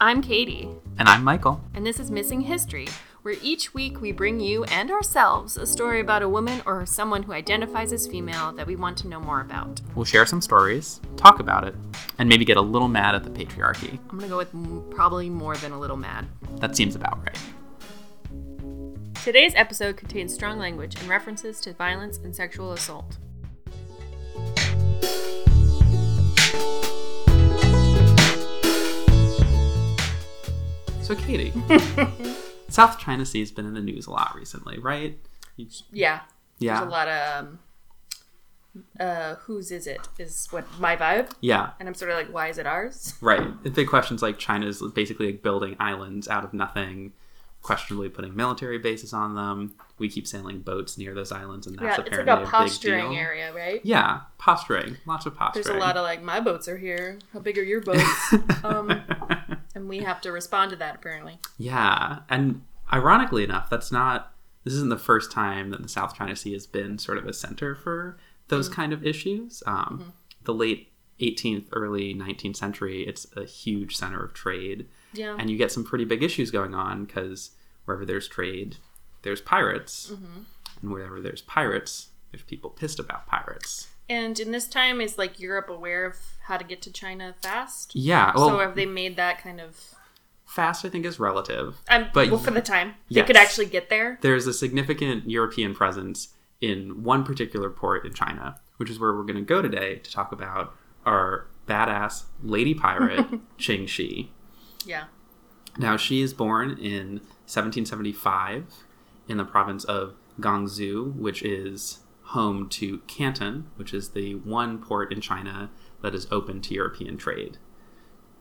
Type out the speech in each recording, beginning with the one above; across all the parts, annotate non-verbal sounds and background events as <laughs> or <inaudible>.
I'm Katie, And I'm Michael. and this is Missing History, where each week we bring you and ourselves a story about a woman or someone who identifies as female that we want to know more about. We'll share some stories, talk about it, and maybe get a little mad at the patriarchy. I'm gonna go with m- probably more than a little mad. That seems about right. Today's episode contains strong language and references to violence and sexual assault. So, Katie, <laughs> South China Sea has been in the news a lot recently, right? You- Yeah, Yeah. there's a lot of um, uh, whose is it? Is what my vibe, Yeah, and I'm sort of like, why is it ours? right. The big questions like China's basically like building islands out of nothing, questionably putting military bases on them. We keep sailing boats near those islands, and that's yeah, it's like a a, posturing area, right? Yeah, posturing. Lots of posturing. There's a lot of like, my boats are here. How big are your boats? <laughs> um, and we have to respond to that apparently. Yeah, and ironically enough, that's not. This isn't the first time that the South China Sea has been sort of a center for those kind of issues. Um, The late 18th, early 19th century, it's a huge center of trade, Yeah. and you get some pretty big issues going on because wherever there's trade, there's pirates, and wherever there's pirates, there's people pissed about pirates. And in this time, is like Europe aware of how to get to China fast? Yeah, well, so have they made that kind of? fast I think is relative. Um, But well, for the time they could actually get there. there's a significant European presence in one particular port in China, which is where we're going to go today to talk about our badass lady pirate, <laughs> Qing Shi. Yeah. Now, she is born in 1775 in the province of Guangzhou, which is home to Canton, which is the one port in China that is open to European trade.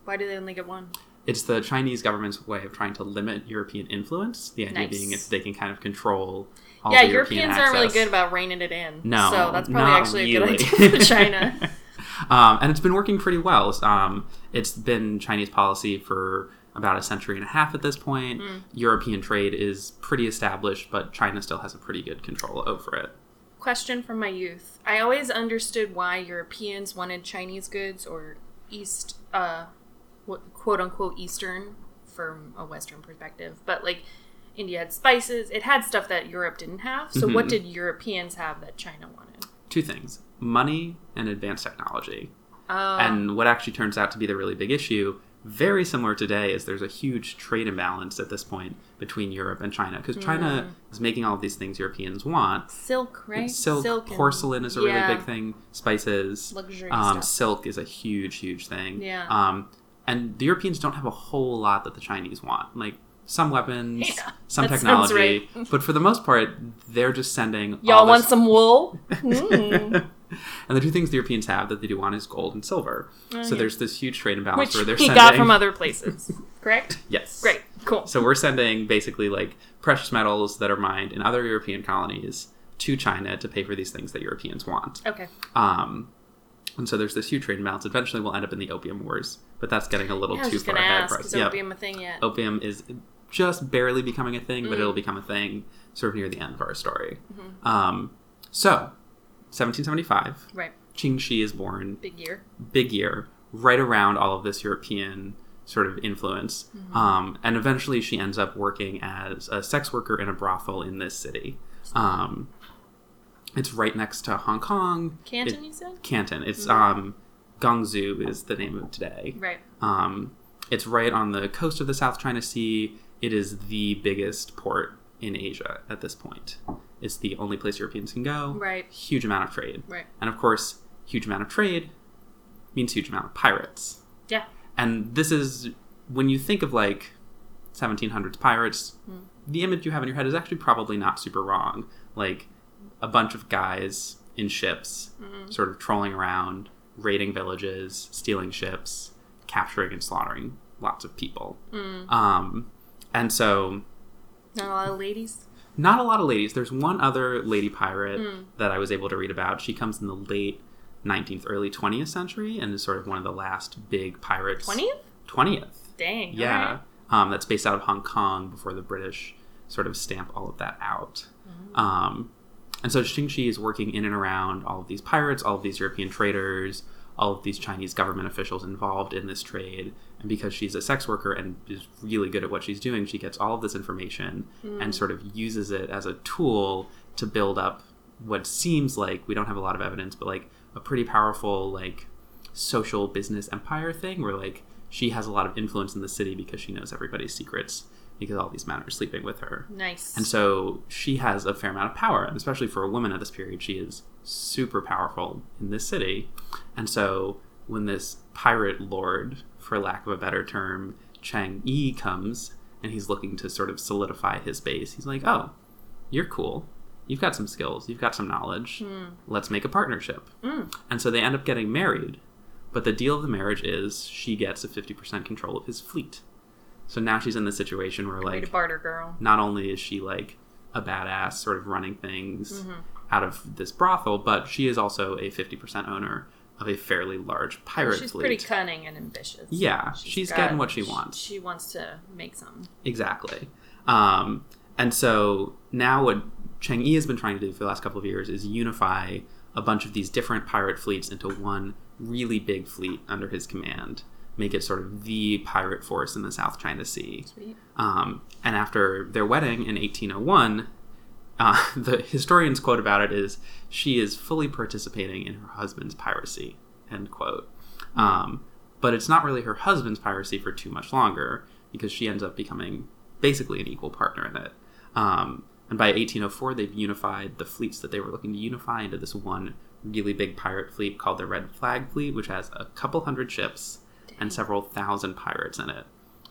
Why do they only get one? It's the Chinese government's way of trying to limit European influence. The idea Nice. being if they can kind of control all yeah, European Europeans aren't really good about reining it in. No, so that's probably actually a good idea for China. <laughs> <laughs> um, and it's been working pretty well. Um, it's been Chinese policy for about a century and a half at this point. Hmm. European trade is pretty established, but China still has a pretty good control over it. Question from my youth: I always understood why Europeans wanted Chinese goods or East, uh, quote unquote Eastern, from a Western perspective, but like. India had spices. It had stuff that Europe didn't have. So, what Mhm. did Europeans have that China wanted? Two things money and advanced technology. Oh, And what actually turns out to be the really big issue, very similar today, is there's a huge trade imbalance at this point between Europe and China. Because China Hmm. is making all of these things Europeans want. silk, right? Silk, and- porcelain is a really yeah, big thing. Spices, Luxury um, stuff. silk is a huge, huge thing. Yeah. Um, and the Europeans don't have a whole lot that the Chinese want. Like some weapons, <laughs> Yeah, some technology, but for the most part, they're just sending. Y'all want some wool? <laughs> Mm. And the two things the Europeans have that they do want is gold and silver. so Oh, yeah. there's this huge trade imbalance Which where they're we sending. got from other places, <laughs> correct? yes, Great, cool. So we're sending basically like precious metals that are mined in other European colonies to China to pay for these things that Europeans want. Okay. Um, and so there's this huge trade imbalance. Eventually, we'll end up in the opium wars, but that's getting a little Yeah, too far ahead ask, for us. is Yeah, opium a thing yet? opium is just barely becoming a thing, but Mm. it'll become a thing sort of near the end of our story. Mm-hmm. Um, so, 1775, Right. Qing Shi is born. Big year. Big year, right around all of this European sort of influence. Mm-hmm. Um, and eventually, she ends up working as a sex worker in a brothel in this city. Um, it's right next to Hong Kong. Canton, It- you said? Canton. It's Mhm. um, Guangzhou is the name of today. Right. Um, it's right on the coast of the South China Sea. It is the biggest port in Asia at this point. It's the only place Europeans can go. Right. Huge amount of trade. Right. And of course, huge amount of trade means huge amount of pirates. Yeah. And this is when you think of like 1700s pirates, Hmm. the image you have in your head is actually probably not super wrong. Like a bunch of guys in ships, Mm. sort of trolling around, raiding villages, stealing ships, capturing and slaughtering lots of people. Mm. Um, and so, Not a lot of ladies. Not a lot of ladies. There's one other lady pirate Mm. that I was able to read about. She comes in the late 19th, early 20th century and is sort of one of the last big pirates. 20th? 20th. Dang. Yeah. alright. Um, that's based out of Hong Kong before the British sort of stamp all of that out. Um, and so Qing Shi is working in and around all of these pirates, all of these European traders, all of these Chinese government officials involved in this trade. And because she's a sex worker and is really good at what she's doing, she gets all of this information and sort of uses it as a tool to build up what seems like we don't have a lot of evidence, but like a pretty powerful like social business empire thing where like she has a lot of influence in the city because she knows everybody's secrets because all these men are sleeping with her. Nice. And so she has a fair amount of power, and especially for a woman at this period, she is super powerful in this city. And so when this pirate lord, for lack of a better term, Cheng Yi comes and he's looking to sort of solidify his base, he's like, "Oh, you're cool. You've got some skills. You've got some knowledge. Let's make a partnership." Mm. And so they end up getting married. But the deal of the marriage is she gets a 50% control of his fleet. So now she's in the situation where like barter girl. not only is she like a badass sort of running things Mm-hmm. out of this brothel, but she is also a 50% owner of a fairly large pirate She's fleet. pretty cunning and ambitious. Yeah, she's got- getting what she wants. She wants to make some. Exactly. Um, and so now what Cheng Yi has been trying to do for the last couple of years is unify a bunch of these different pirate fleets into one really big fleet under his command, make it sort of the pirate force in the South China Sea. Sweet. Um, and after their wedding in 1801, uh, <laughs> the historian's quote about it is, "She is fully participating in her husband's piracy." End quote. Um, but it's not really her husband's piracy for too much longer because she ends up becoming basically an equal partner in it. Um, and by 1804, they've unified the fleets that they were looking to unify into this one really big pirate fleet called the Red Flag Fleet, which has a couple hundred ships and several thousand pirates in it.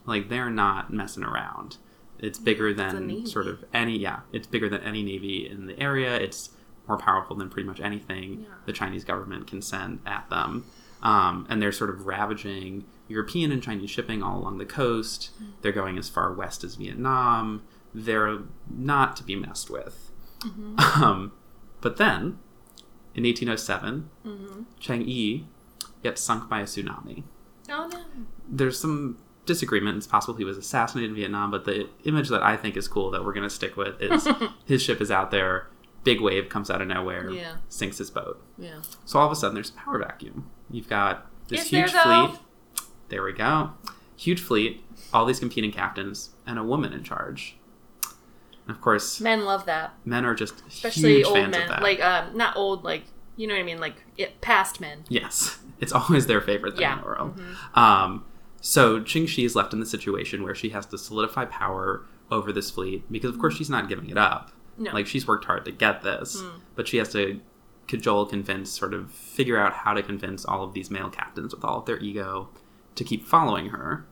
Like they're not messing around. It's bigger than navy. sort of any yeah, it's bigger than any navy in the area. It's more powerful than pretty much anything Yeah. the Chinese government can send at them. Um, and they're sort of ravaging European and Chinese shipping all along the coast. They're going as far west as Vietnam. They're not to be messed with. <laughs> Um, but then, in 1807, Mm-hmm. Gets sunk by a tsunami. Oh no. There's some disagreement. It's possible he was assassinated in Vietnam, but the image that I think is cool that we're going to stick with is <laughs> his ship is out there, big wave comes out of nowhere, Yeah. sinks his boat. Yeah. So all of a sudden, there's a power vacuum. You've got this Is huge though? fleet. There we go. Huge fleet, all these competing captains, and a woman in charge. And of course, Men love that, men are just especially huge old fans men. of that. Like um, not old, like you know what I mean, like it, past men. Yes, it's <laughs> always their favorite thing Yeah. Mm-hmm. in the world. Um, so Qing Shi is left in the situation where she has to solidify power over this fleet because, of course, she's not giving it up. No. Like she's worked hard to get this, Mm. but she has to cajole, convince, sort of figure out how to convince all of these male captains with all of their ego to keep following her.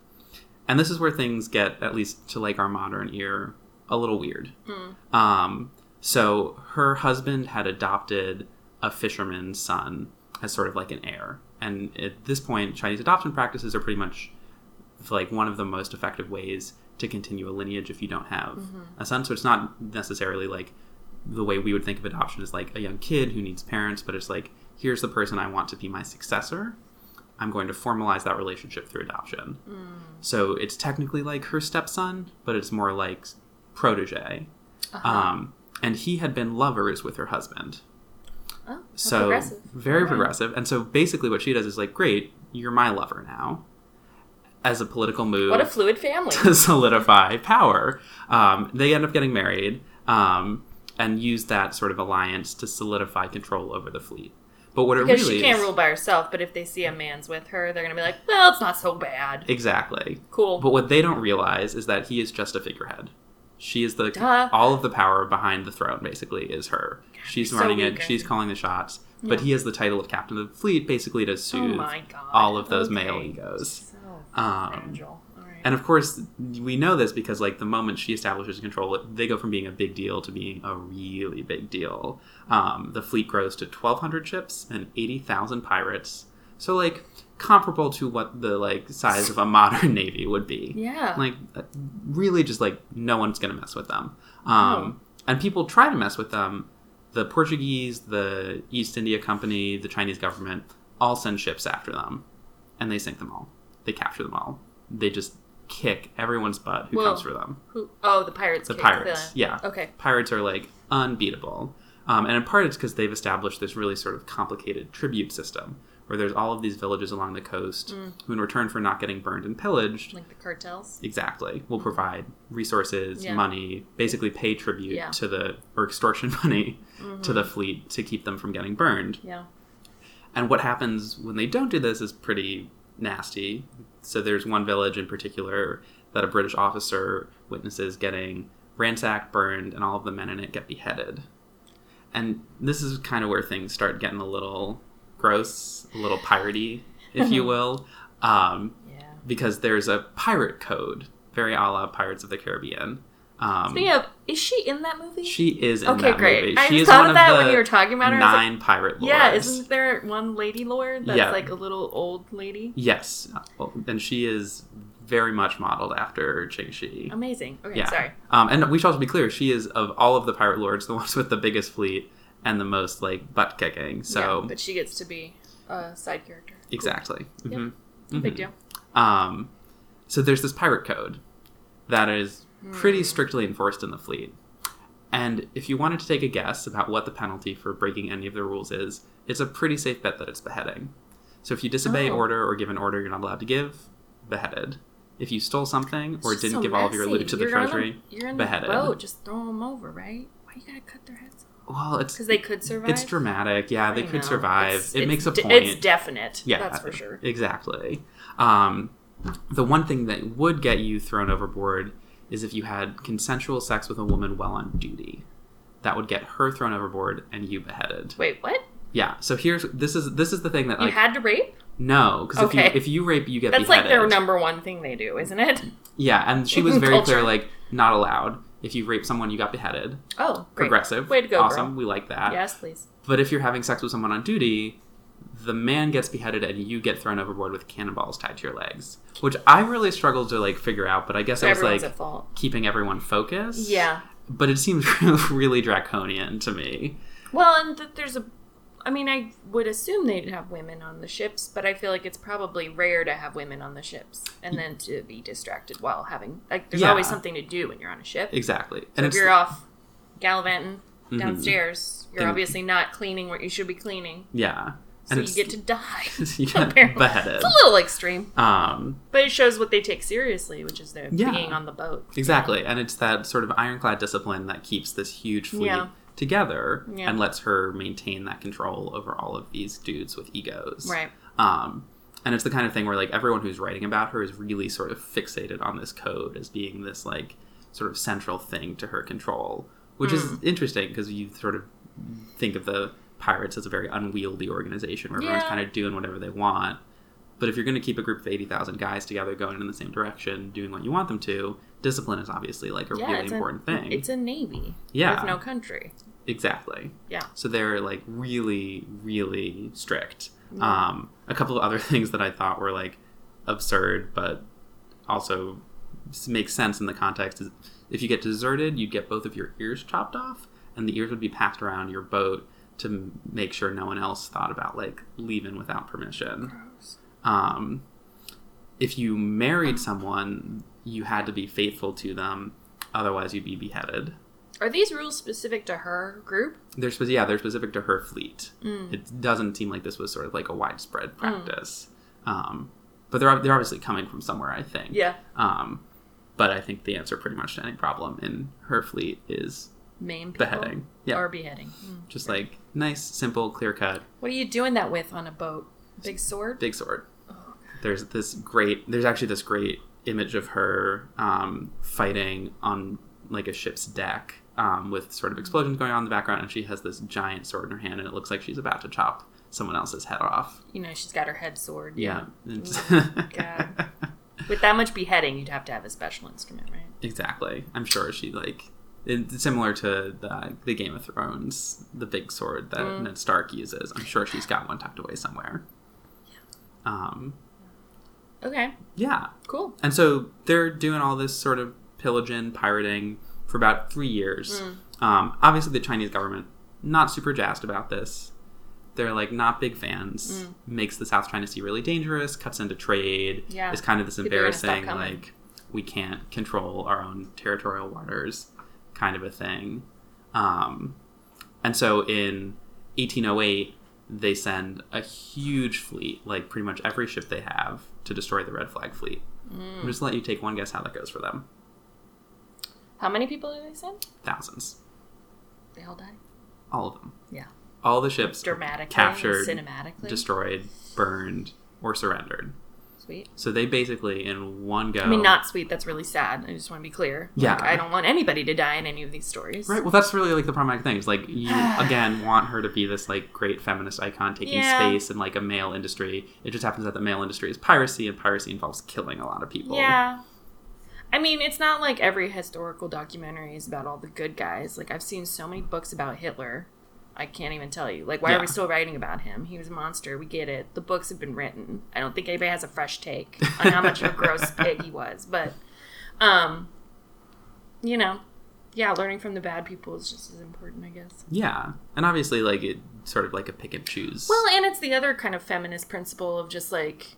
And this is where things get, at least to like our modern ear, a little weird. Mm. Um, so her husband had adopted a fisherman's son as sort of like an heir. And at this point, Chinese adoption practices are pretty much like one of the most effective ways to continue a lineage if you don't have a son. So it's not necessarily like the way we would think of adoption as like a young kid who needs parents, but it's like, here's the person I want to be my successor. I'm going to formalize that relationship through adoption. So it's technically like her stepson, but it's more like protege. Uh-huh. Um, and he had been lovers with her husband. oh, So progressive. very Alright. progressive. And so basically what she does is like, great, you're my lover now. As a political move What a fluid family. <laughs> to solidify power. Um, they end up getting married um, and use that sort of alliance to solidify control over the fleet. But what it really Because she can't is, rule by herself, but if they see a man's with her, they're gonna be like, "Well, it's not so bad." exactly. Cool. But what they don't realize is that he is just a figurehead. She is the Duh. all of the power behind the throne. Basically, is her. She's so running it. She's calling the shots. But he has the title of captain of the fleet, basically to oh soothe god. all of those Okay. male egos. Um, fragile. All right. And of course, we know this because, like, the moment she establishes control, they go from being a big deal to being a really big deal. Um, the fleet grows to 1,200 ships and 80,000 pirates. So, like, comparable to what the like size of a <laughs> modern navy would be. yeah. Like, uh, really, just like no one's gonna mess with them. Um, And people try to mess with them. The Portuguese, the East India Company, the Chinese government all send ships after them, and they sink them all. They capture them all. They just kick everyone's butt who Whoa. comes for them. Who? Oh, the pirates. The pirates, yeah. Okay. Pirates are like unbeatable. Um, and in part, it's because they've established this really sort of complicated tribute system where there's all of these villages along the coast mm. who, in return for not getting burned and pillaged, Like the cartels. exactly, will mm-hmm. provide resources, Yeah. money, basically pay tribute Yeah. to the or extortion <laughs> money mm-hmm. to the fleet to keep them from getting burned. Yeah. And what happens when they don't do this is pretty nasty. So there's one village in particular that a British officer witnesses getting ransacked, burned, and all of the men in it get beheaded. And this is kind of where things start getting a little gross, a little piratey, if you <laughs> will, um, Yeah. because there's a pirate code, very a la Pirates of the Caribbean. Um, Speaking of, is she in that movie? she is in okay, that great. movie. I She is thought one of that the when you were talking about her. Was like, nine pirate lords. yeah, isn't there one lady lord that's Yeah. like a little old lady? Yes, and she is very much modeled after Ching Shi. Amazing. Okay, Yeah. sorry. Um, and we should also be clear, she is of all of the pirate lords the <laughs> ones with the biggest fleet and the most like butt kicking. So yeah, but she gets to be a side character. Cool. exactly. Yep. Mhm. Big Mhm. deal. Um, so there's this pirate code that is pretty strictly enforced in the fleet. And if you wanted to take a guess about what the penalty for breaking any of the rules is, it's a pretty safe bet that it's beheading. So if you disobey Oh. order or give an order you're not allowed to give, beheaded. If you stole something or didn't so give all of your loot to the You're a- treasury, you're in beheaded. the boat. Just throw them over, right? Why you gotta cut their heads off? well, it's Because they could survive. it's dramatic. Yeah, they I could know. survive. It's- it it's makes a de- point. It's definite. Yeah, that's for sure. Exactly. Um, the one thing that would get you thrown overboard is if you had consensual sex with a woman while on duty. That would get her thrown overboard and you beheaded. Wait, what? Yeah. So here's this is this is the thing that You like had to rape? no because Okay. if you if you rape you get beheaded. That's like their number one thing they do, isn't it? yeah, and she was <laughs> very clear like not allowed. If you rape someone, you got beheaded. Oh, great. Progressive. Way to go, Awesome. bro. We like that. Yes, please. But if you're having sex with someone on duty, the man gets beheaded and you get thrown overboard with cannonballs tied to your legs, which I really struggled to like figure out. But I guess it was everyone's like at fault. keeping everyone focused. Yeah. But it seems <laughs> really draconian to me. Well, and th- there's a. I mean, I would assume they'd have women on the ships, but I feel like it's probably rare to have women on the ships and then to be distracted while having. Like, there's Yeah. always something to do when you're on a ship. Exactly. So and if you're off gallivanting Mhm. downstairs, you're obviously not cleaning what you should be cleaning. yeah. So and you get to die. <laughs> you <laughs> get apparently. beheaded. It's a little extreme, Um, but it shows what they take seriously, which is their Yeah. being on the boat. exactly, and it's that sort of ironclad discipline that keeps this huge fleet Yeah. together Yeah. and lets her maintain that control over all of these dudes with egos. Right. Um, and it's the kind of thing where like everyone who's writing about her is really sort of fixated on this code as being this like sort of central thing to her control, which is Hmm. interesting because you sort of think of the pirates as a very unwieldy organization where everyone's kind of doing whatever they want. But if you're going to keep a group of 80,000 guys together going in the same direction, doing what you want them to, discipline is obviously like a Yeah, really important a, thing. It's a navy. Yeah. With no country. Exactly. Yeah. So they're like really, really strict. Yeah. Um, a couple of other <laughs> things that I thought were like absurd, but also makes sense in the context is if you get deserted, you'd get both of your ears chopped off, and the ears would be passed around your boat to make sure no one else thought about like leaving without permission. Um, if you married someone, you had to be faithful to them, otherwise you'd be beheaded. Are these rules specific to her group? They're specific, yeah, they're specific to her fleet. Mm. It doesn't seem like this was sort of like a widespread practice. Um, but they're they're obviously coming from somewhere, I think. Yeah. Um, but I think the answer pretty much to any problem in her fleet is Maim people? beheading. Yeah, Or beheading. Mm. just like nice, simple, clear cut, What are you doing that with on a boat? Big sword? big sword. Oh, There's this great. There's actually this great image of her um, fighting on like a ship's deck um, with sort of explosions going on in the background, and she has this giant sword in her hand, and it looks like she's about to chop someone else's head off. You know, she's got her head sword. Yeah. <laughs> God. With that much beheading, you'd have to have a special instrument, right? exactly. I'm sure she like it's similar to the, the Game of Thrones, the big sword that Mm. Ned Stark uses. I'm sure she's got one tucked away somewhere. Um, Okay, yeah, cool. and so they're doing all this sort of pillaging, pirating for about three years. Mm. Um, obviously, the Chinese government not super jazzed about this. They're like not big fans. Mm. Makes the South China Sea really dangerous. Cuts into trade. Yeah. It's kind of this People are gonna stop embarrassing like we can't control our own territorial waters kind of a thing. Um, and so in 1808, they send a huge fleet, like pretty much every ship they have, to destroy the Red Flag fleet. Mm. I'm just let you take one guess how that goes for them. How many people do they send? Thousands, They all die. all of them. Yeah. All the ships Dramatically, captured, cinematically. destroyed, burned, or surrendered. Sweet. So they basically, in one go. I mean, not sweet. That's really sad. I just want to be clear. Yeah. Like, I don't want anybody to die in any of these stories. Right. Well, that's really like the problematic thing. Is like you <sighs> again want her to be this like great feminist icon taking Yeah. space in like a male industry. It just happens that the male industry is piracy, and piracy involves killing a lot of people. Yeah. I mean, it's not like every historical documentary is about all the good guys. Like, I've seen so many books about Hitler. I can't even tell you. Like, why Yeah. are we still writing about him? He was a monster. We get it. The books have been written. I don't think anybody has a fresh take <laughs> on how much of a gross pig he was. But, um, you know, yeah, learning from the bad people is just as important, I guess. Yeah, and obviously like it sort of like a pick and choose. Well, and it's the other kind of feminist principle of just like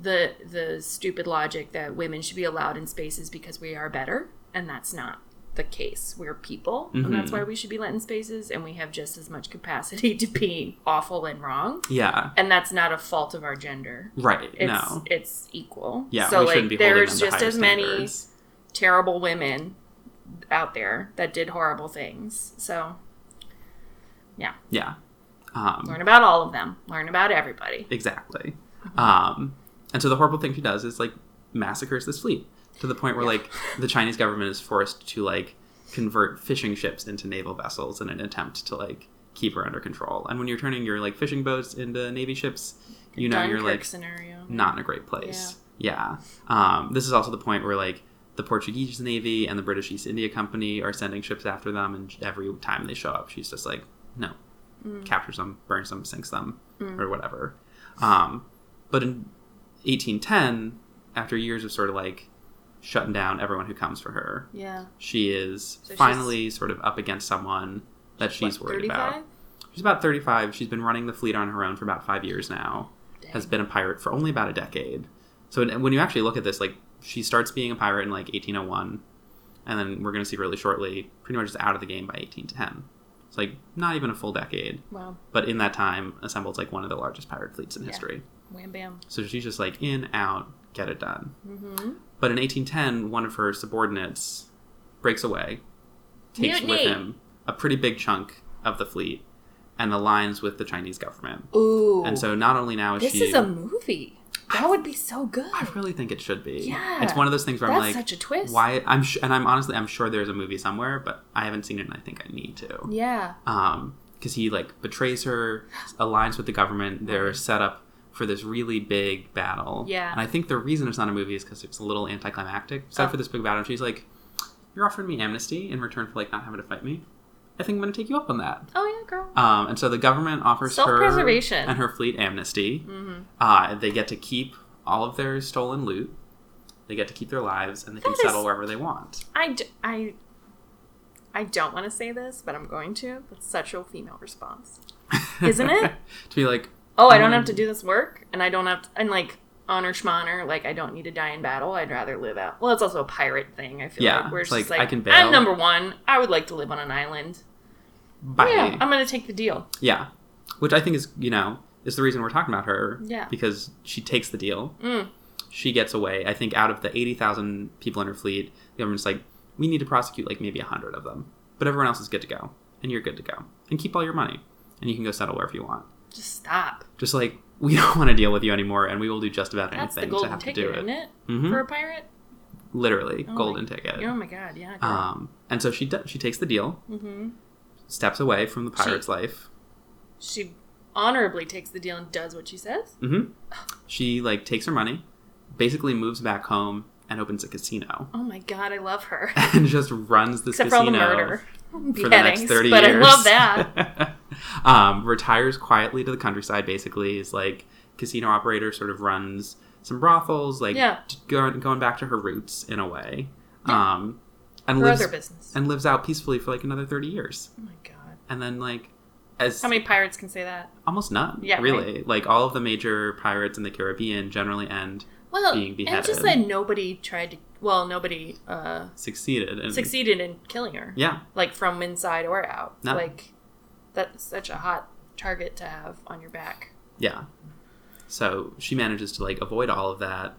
the the stupid logic that women should be allowed in spaces because we are better, and that's not the case. We're people, and that's why we should be let in spaces, and we have just as much capacity <laughs> to be awful and wrong. yeah. And that's not a fault of our gender. Right. It's no. it's equal. Yeah. So like there's just as many terrible women out there that did horrible things. So yeah. Yeah. Um, learn about all of them. Learn about everybody. Exactly. Mm-hmm. Um, and so the horrible thing she does is like massacres this fleet to the point where Yeah. like the Chinese government is forced to like convert fishing ships into naval vessels in an attempt to like keep her under control. And when you're turning your like fishing boats into navy ships, you know you're like scenario. not in a great place. Yeah. Um, this is also the point where like the Portuguese Navy and the British East India Company are sending ships after them, and every time they show up, she's just like, no, captures them, burns them, sinks them, or whatever. Um, but in 1810, after years of sort of like shutting down everyone who comes for her, Yeah. she is So finally sort of up against someone that she's What, worried 35? about. She's about 35. She's been running the fleet on her own for about five years now Dang. has been a pirate for only about a decade. So when- when you actually look at this, like she starts being a pirate in like 1801, and then we're going to see really shortly, pretty much is out of the game by 1810. It's like not even a full decade, Wow. but in that time assembles like one of the largest pirate fleets in Yeah. history. Wham bam. So she's just like in, out, get it done. Mm-hmm. But in 1810, one of her subordinates breaks away, takes with him a pretty big chunk of the fleet, and aligns with the Chinese government. Ooh. And so not only now is she this she is a movie. That would be so good. I really think it should be. Yeah. It's one of those things where I'm like, such a twist. why? I'm sh- and I'm honestly, I'm sure there's a movie somewhere, but I haven't seen it, and I think I need to. Yeah. Um, because he like betrays her, aligns with the government. They're set up for this really big battle. Yeah. And I think the reason it's not a movie is because it's a little anticlimactic. Except Oh. for this big battle, she's like, "You're offering me amnesty in return for like not having to fight me. I think I'm going to take you up on that." Oh yeah, girl. Um, and so the government offers her Self-preservation. and her fleet amnesty. Mm-hmm. Uh, they get to keep all of their stolen loot. They get to keep their lives, and they can That is- settle wherever they want. I, d- I, I don't want to say this, but I'm going to. That's such a female response. <laughs> Isn't it? to be like, Oh, I don't Um, have to do this work, and I don't have to, and like honor schmonor, like I don't need to die in battle. I'd rather live out. Well, it's also a pirate thing. I feel Yeah, like where it's like, like, I can bail. I'm number one. I would like to live on an island. bye. Yeah. I'm gonna take the deal. Yeah, which I think is, you know, is the reason we're talking about her. Yeah. Because she takes the deal. Mm. She gets away. I think out of the 80,000 people in her fleet, the government's like, we need to prosecute like maybe 100 of them. But everyone else is good to go. And you're good to go. And keep all your money. And you can go settle wherever you want. Just stop. Just like, <laughs> we don't want to deal with you anymore, and we will do just about That's anything to have to do isn't it. it? Mhm. For a pirate. Literally, Oh my- golden ticket. Oh my god, yeah. Girl. Um, and so she do- she takes the deal, mm-hmm. steps away from the pirate's life. She honorably takes the deal and does what she says. hmm She like takes her money, basically moves back home and opens a casino, Oh my god, I love her. <laughs> and just runs this Except for all the casino murder, for the next beheadings, thirty but years. I love that. <laughs> um, retires quietly to the countryside. Basically, is like casino operator, sort of runs some brothels, like Yeah. going going back to her roots in a way. Yeah. Um, and Her lives and lives out peacefully for like another thirty years, oh my god. and then like as How many pirates can say that? almost none. Yeah, really. Like all of the major pirates in the Caribbean generally end Well, Being and just beheaded. that nobody tried to. Well, nobody uh, succeeded and succeeded in killing her. Yeah, Like from inside or out. No. Like that's such a hot target to have on your back. Yeah. So she manages to like avoid all of that,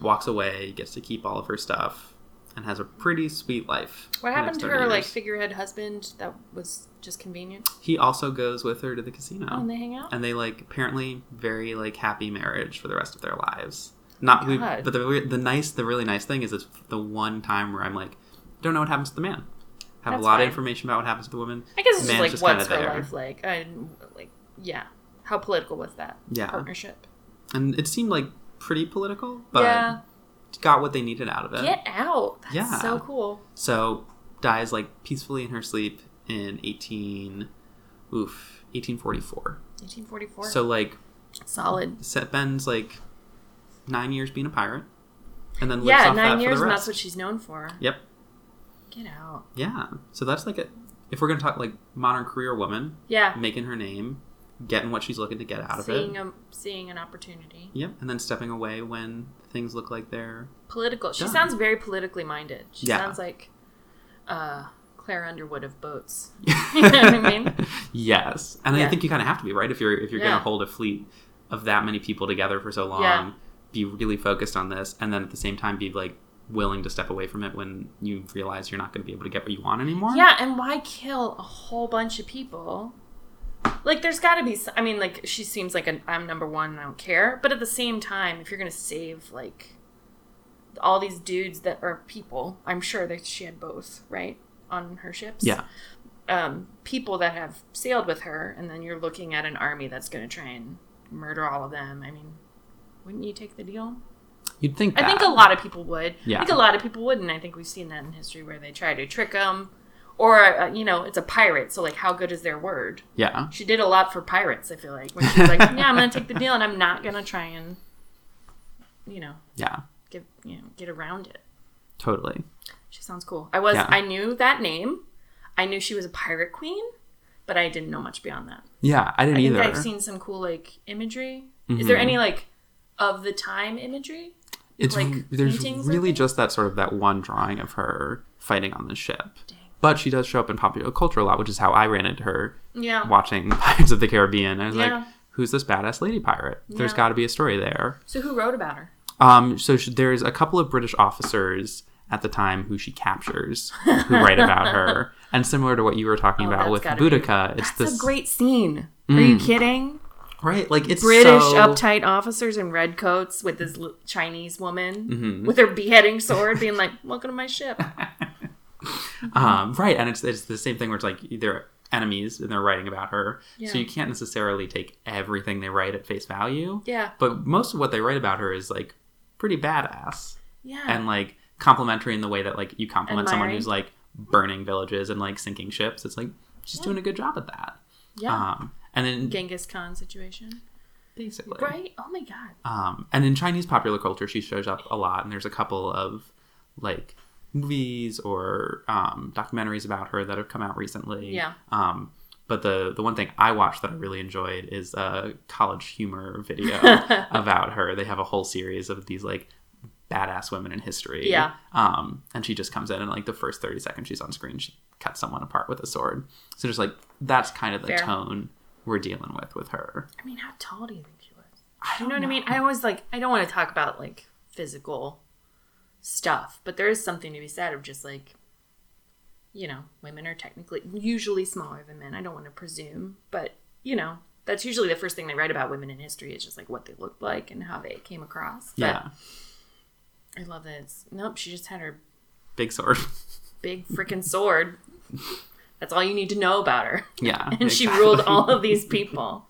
walks away, gets to keep all of her stuff, and has a pretty sweet life. What happened to 30 her like figurehead husband that was just convenient? He also goes with her to the casino. Oh, and they hang out? and they like apparently very like happy marriage for the rest of their lives. Not we, but the the nice the really nice thing is it's the one time where I'm like don't know what happens to the man. Have That's a lot fine. of information about what happens to the woman. I guess it's Man's just like what's her life like? I like yeah. How political was that Yeah, partnership? and it seemed like pretty political, but yeah, got what they needed out of it. get out. That's Yeah. so cool. So dies like peacefully in her sleep in eighteen, oof, eighteen forty four. 1844. So like solid. Set Ben's like nine years being a pirate, and then Yeah, nine years, and that's what she's known for. Yep. Get out. Yeah. So that's like a if we're gonna talk like modern career woman Yeah, making her name, getting what she's looking to get out of seeing it. a seeing an opportunity. Yep. And then stepping away when things look like they're Political. She Done. sounds very politically minded. She Yeah. sounds like uh, Claire Underwood of boats. <laughs> <laughs> You know what I mean? yes. And Yeah. I think you kind of have to be right if you're if you're Yeah. gonna hold a fleet of that many people together for so long. Yeah. Be really focused on this, and then at the same time be like willing to step away from it when you realize you're not going to be able to get what you want anymore. Yeah, and why kill a whole bunch of people? Like, there's got to be. I mean, like, she seems like an I'm number one. and I don't care. But at the same time, if you're gonna save like all these dudes that are people, I'm sure that she had both right on her ships. Yeah. Um, people that have sailed with her, and then you're looking at an army that's gonna try and murder all of them. I mean, wouldn't you take the deal? You'd think. I think a lot of people would. Yeah. I think a lot of people would, and I think we've seen that in history where they try to trick them, or uh, you know, it's a pirate. So like, how good is their word? Yeah. She did a lot for pirates. I feel like when she's like, "Yeah, I'm gonna take the deal, and I'm not gonna try and, you know, <laughs> Yeah. get you know get around it." Totally. She sounds cool. I was Yeah. I knew that name. I knew she was a pirate queen, but I didn't know much beyond that. Yeah, I didn't I think either. I've seen some cool like imagery. Is there any like of the time imagery? it's like, there's really just that sort of that one drawing of her fighting on the ship. Dang. But she does show up in popular culture a lot, which is how I ran into her Yeah. watching <laughs> Pirates of the Caribbean. I was Yeah. like, "Who's this badass lady pirate?" There's Yeah. got to be a story there. So who wrote about her? Um, so sh- there's a couple of British officers at the time who she captures who write about her, <laughs> and similar to what you were talking Oh, about with gotta be- Boudica, it's That's this a great scene. Are you Mm. kidding? Right, like it's British so- uptight officers in red coats with this Chinese woman Mhm. with her beheading sword, being like, "Welcome to my ship." <laughs> Um, right, and it's it's the same thing where it's like they're enemies and they're writing about her, Yeah. so you can't necessarily take everything they write at face value. Yeah, But most of what they write about her is like pretty badass yeah. and like complimentary in the way that like you compliment someone who's like burning villages and like sinking ships. It's like she's Yeah. doing a good job at that. yeah. Um, and then Genghis Khan situation, basically, right? Oh my god. Um, and in Chinese popular culture, she shows up a lot, and there's a couple of like movies or um, documentaries about her that have come out recently. Yeah. Um, but the the one thing I watched that I really enjoyed is a college humor video <laughs> about her. They have a whole series of these like badass women in history. Yeah. Um, and she just comes in and like the first thirty seconds she's on screen, she cuts someone apart with a sword. So just like that's kind of the Fair. tone we're dealing with with her. I mean, how tall do you think she was? I Do you know what I mean? I always like. I don't want to talk about like physical stuff, but there is something to be said of just like, you know, women are technically usually smaller than men. I don't want to presume, but you know, that's usually the first thing they write about women in history is just like what they looked like and how they came across. But Yeah. I love that. It's nope. She just had her Big sword. <laughs> big freaking sword. That's all you need to know about her. Yeah. <laughs> And she ruled all of these people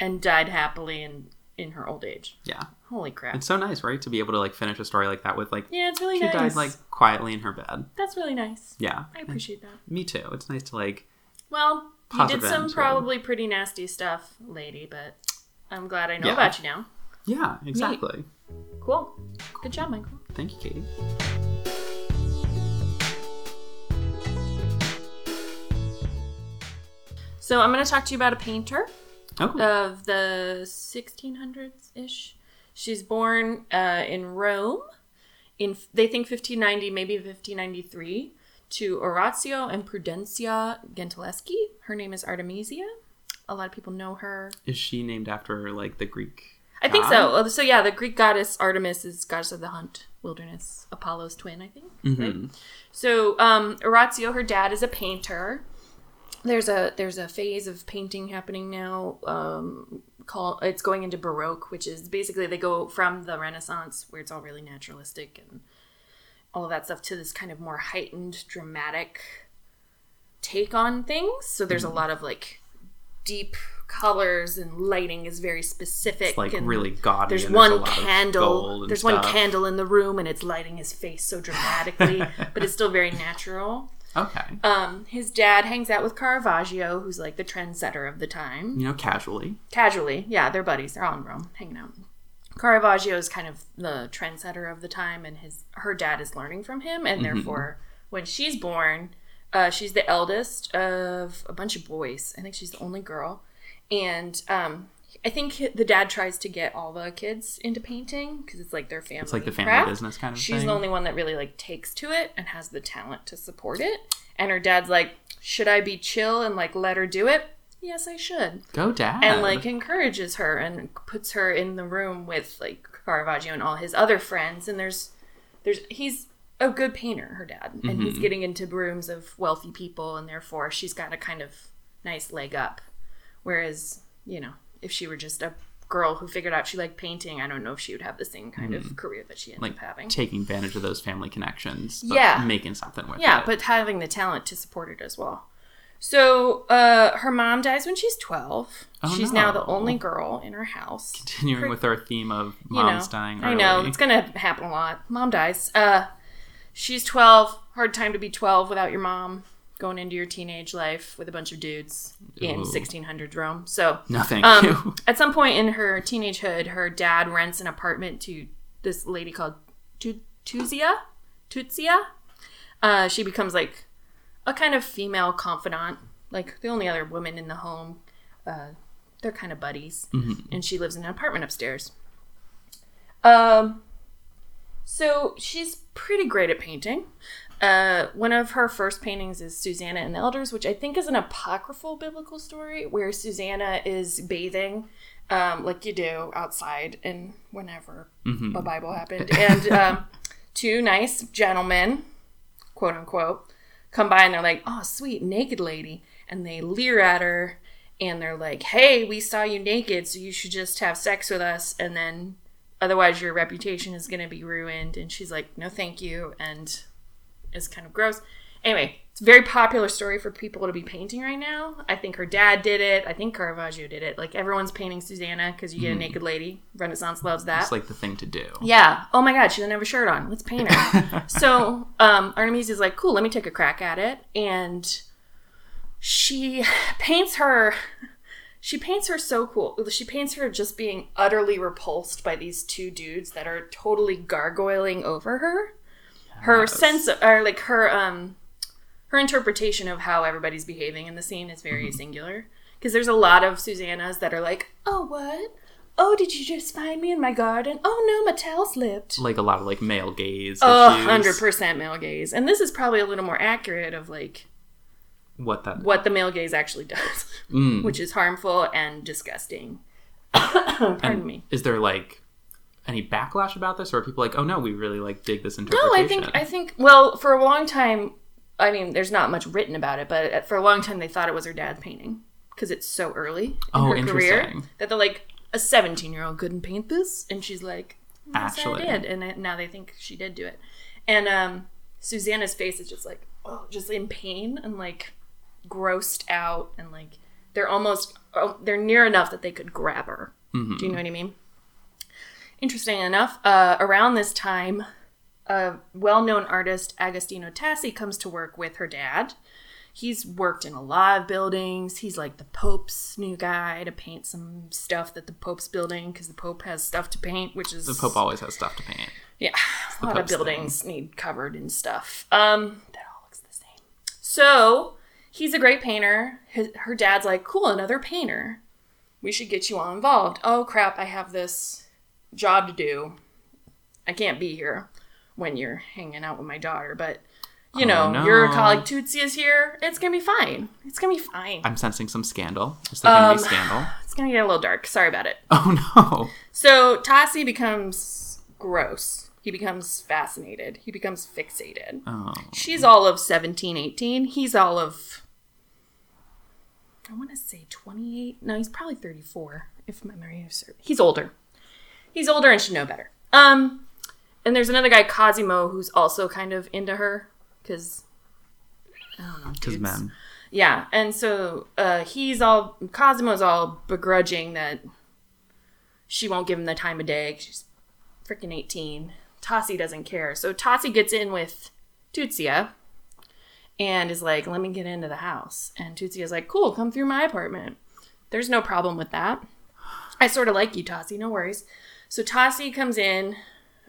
and died happily in in her old age. Yeah. Holy crap. It's so nice, right? To be able to like finish a story like that with like yeah, it's really she nice. died like quietly in her bed. That's really nice. Yeah. I appreciate that. Me too. It's nice to like Well, you did some end to it. probably pretty nasty stuff, lady, but I'm glad I know Yeah. about you now. Yeah, exactly. Cool. Good job, Michael. Thank you, Katie. So I'm going to talk to you about a painter Oh, of the 1600s ish. She's born uh, in Rome. In they think 1590, maybe 1593, to Orazio and Prudencia Gentileschi. Her name is Artemisia. A lot of people know her. Is she named after like the Greek? I think god? so. So yeah, the Greek goddess Artemis is goddess of the hunt, wilderness, Apollo's twin, I think. Mhm. So um, Orazio, her dad, is a painter. There's a there's a phase of painting happening now. Um, called it's going into Baroque, which is basically they go from the Renaissance, where it's all really naturalistic and all of that stuff, to this kind of more heightened, dramatic take on things. So there's a lot of like deep colors and lighting is very specific. It's like and really gaudy. there's one a lot of gold candle. and There's one candle in the room, and it's lighting his face so dramatically, <laughs> but it's still very natural. Okay. Um, his dad hangs out with Caravaggio, who's like the trendsetter of the time. you know, casually. Casually, yeah, they're buddies. They're all in Rome, hanging out. Caravaggio is kind of the trendsetter of the time, and his her dad is learning from him, and therefore, when she's born, uh, she's the eldest of a bunch of boys. I think she's the only girl, and um, I think the dad tries to get all the kids into painting because it's like their family. It's like the family craft. business kind of She's thing. the only one that really like takes to it and has the talent to support it. And her dad's like, "Should I be chill and like let her do it?" Yes, I should. Go dad. And like encourages her and puts her in the room with like Caravaggio and all his other friends. And there's, there's he's a good painter, her dad, and Mm-hmm. he's getting into rooms of wealthy people, and therefore she's got a kind of nice leg up. Whereas you know, if she were just a girl who figured out she liked painting, I don't know if she would have the same kind of career that she ended like up having. taking advantage of those family connections. But Yeah. Making something with Yeah, it. but having the talent to support it as well. So uh, her mom dies when she's 12. Oh, she's now the only girl in her house. continuing with our theme of You moms know, dying. I know, it's going to happen a lot. Mom dies. Uh, she's 12. Hard time to be 12 without your mom going into your teenage life with a bunch of dudes in Ooh. 1600s Rome. So No, thank um, you. <laughs> at some point in her teenagehood, her dad rents an apartment to this lady called Tu- Tuzia. Tutsia. Uh, she becomes like a kind of female confidant, like the only other woman in the home. Uh, they're kind of buddies, and she lives in an apartment upstairs. Um, so she's pretty great at painting. Uh, one of her first paintings is Susanna and the Elders, which I think is an apocryphal biblical story where Susanna is bathing, um, like you do outside and whenever the Bible happened. And um, <laughs> two nice gentlemen, quote unquote, come by and they're like, oh, sweet, naked lady. And they leer at her and they're like, hey, we saw you naked, so you should just have sex with us. And then otherwise your reputation is going to be ruined. And she's like, no, thank you. And it's kind of gross. Anyway, it's a very popular story for people to be painting right now. I think her dad did it. I think Caravaggio did it. Like everyone's painting Susanna because you get a naked lady. Renaissance loves that. It's like the thing to do. Yeah. Oh my God, she doesn't have a shirt on. Let's paint her. <laughs> so um, Artemis is like, cool, let me take a crack at it. And she paints her. She paints her so cool. She paints her just being utterly repulsed by these two dudes that are totally gargoyling over her. Her sense, of, or like her, um, her interpretation of how everybody's behaving in the scene is Mm-hmm. very singular. Because there's a lot of Susannas that are like, oh what? Oh, did you just find me in my garden? Oh no, my towel slipped. Like a lot of like male gaze. Oh, 100% male gaze. And this is probably a little more accurate of like What that? what the male gaze actually does, Mm. <laughs> which is harmful and disgusting. <coughs> Pardon And me. Is there like any backlash about this, or are people like, oh no, we really like dig this interpretation? No? I think I think well, for a long time, I mean, there's not much written about it, but for a long time they thought it was her dad's painting because it's so early in Oh, her career that they're like a 17 year old couldn't paint this, and she's like, yes, Actually. I did, and now they think she did do it, and um, Susanna's face is just like, oh, just in pain and like grossed out, and like they're almost oh, they're near enough that they could grab her. Mm-hmm. Do you know what I mean? Interesting enough, uh, around this time, a well-known artist, Agostino Tassi, comes to work with her dad. He's worked in a lot of buildings. He's like the Pope's new guy to paint some stuff that the Pope's building because the Pope has stuff to paint, which is the Pope always has stuff to paint. yeah, a lot of Pope's thing. buildings need covered in stuff. Um, that all looks the same. So he's a great painter. His, her dad's like, cool, another painter. We should get you all involved. Oh crap, I have this job to do. I can't be here when you're hanging out with my daughter, but you Oh, know, no. your colleague Tootsie is here. It's gonna be fine. It's gonna be fine. I'm sensing some scandal. Is there gonna Um, be scandal? <sighs> It's gonna get a little dark. Sorry about it. Oh no. So Tassi becomes gross. He becomes fascinated. He becomes fixated. Oh. She's all of 17, 18. He's all of, I want to say 28. No, he's probably 34, if my memory is served. He's older. He's older and should know better. Um, and there's another guy, Cosimo, who's also kind of into her because I don't know. Because men. Yeah, and so uh, he's all Cosimo's all begrudging that she won't give him the time of day. She's freaking eighteen. Tassi doesn't care, so Tassi gets in with Tuzia and is like, "Let me get into the house." And Tuzia's like, "Cool, come through my apartment." There's no problem with that. I sort of like you, Tassi. No worries. So Tassi comes in,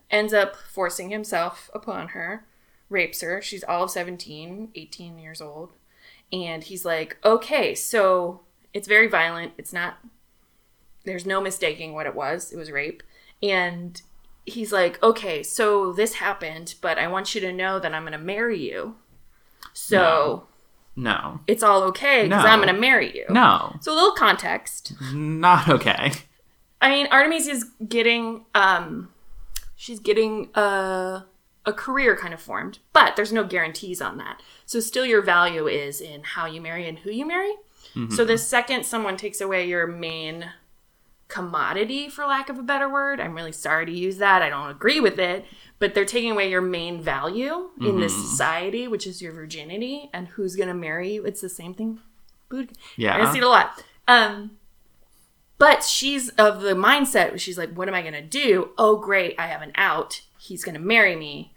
ends up forcing himself upon her, rapes her. She's all of 17, 18 years old and he's like, okay, so it's very violent. It's not, there's no mistaking what it was. It was rape. And he's like, okay, so this happened, but I want you to know that I'm going to marry you. So No. it's all okay because No. I'm going to marry you. No. So a little context. Not okay. I mean, Artemis is getting, um, she's getting a, a career kind of formed, but there's no guarantees on that. So still your value is in how you marry and who you marry. So the second someone takes away your main commodity, for lack of a better word, I'm really sorry to use that. I don't agree with it, but they're taking away your main value in this society, which is your virginity and who's going to marry you. It's the same thing. Yeah. I see it a lot. Um, but she's of the mindset she's like, what am I going to do? Oh, great. I have an out. He's going to marry me.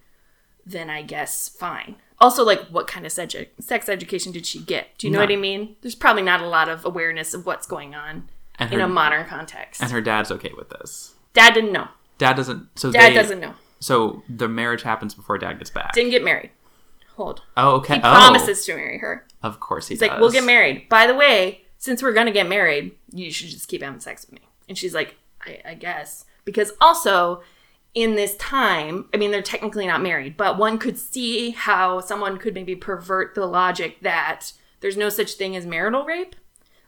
Then I guess fine. Also, like, what kind of sex, sex education did she get? Do you know No. what I mean? There's probably not a lot of awareness of what's going on And in her, a modern context. and her dad's okay with this. Dad didn't know. Dad doesn't. So Dad they, doesn't know. So the marriage happens before dad gets back. Didn't get married. Hold. oh, okay. He oh, promises to marry her. Of course he He's does. like, we'll get married. By the way, since we're gonna get married, you should just keep having sex with me. And she's like, I, I guess. Because also, in this time, I mean, they're technically not married, but one could see how someone could maybe pervert the logic that there's no such thing as marital rape.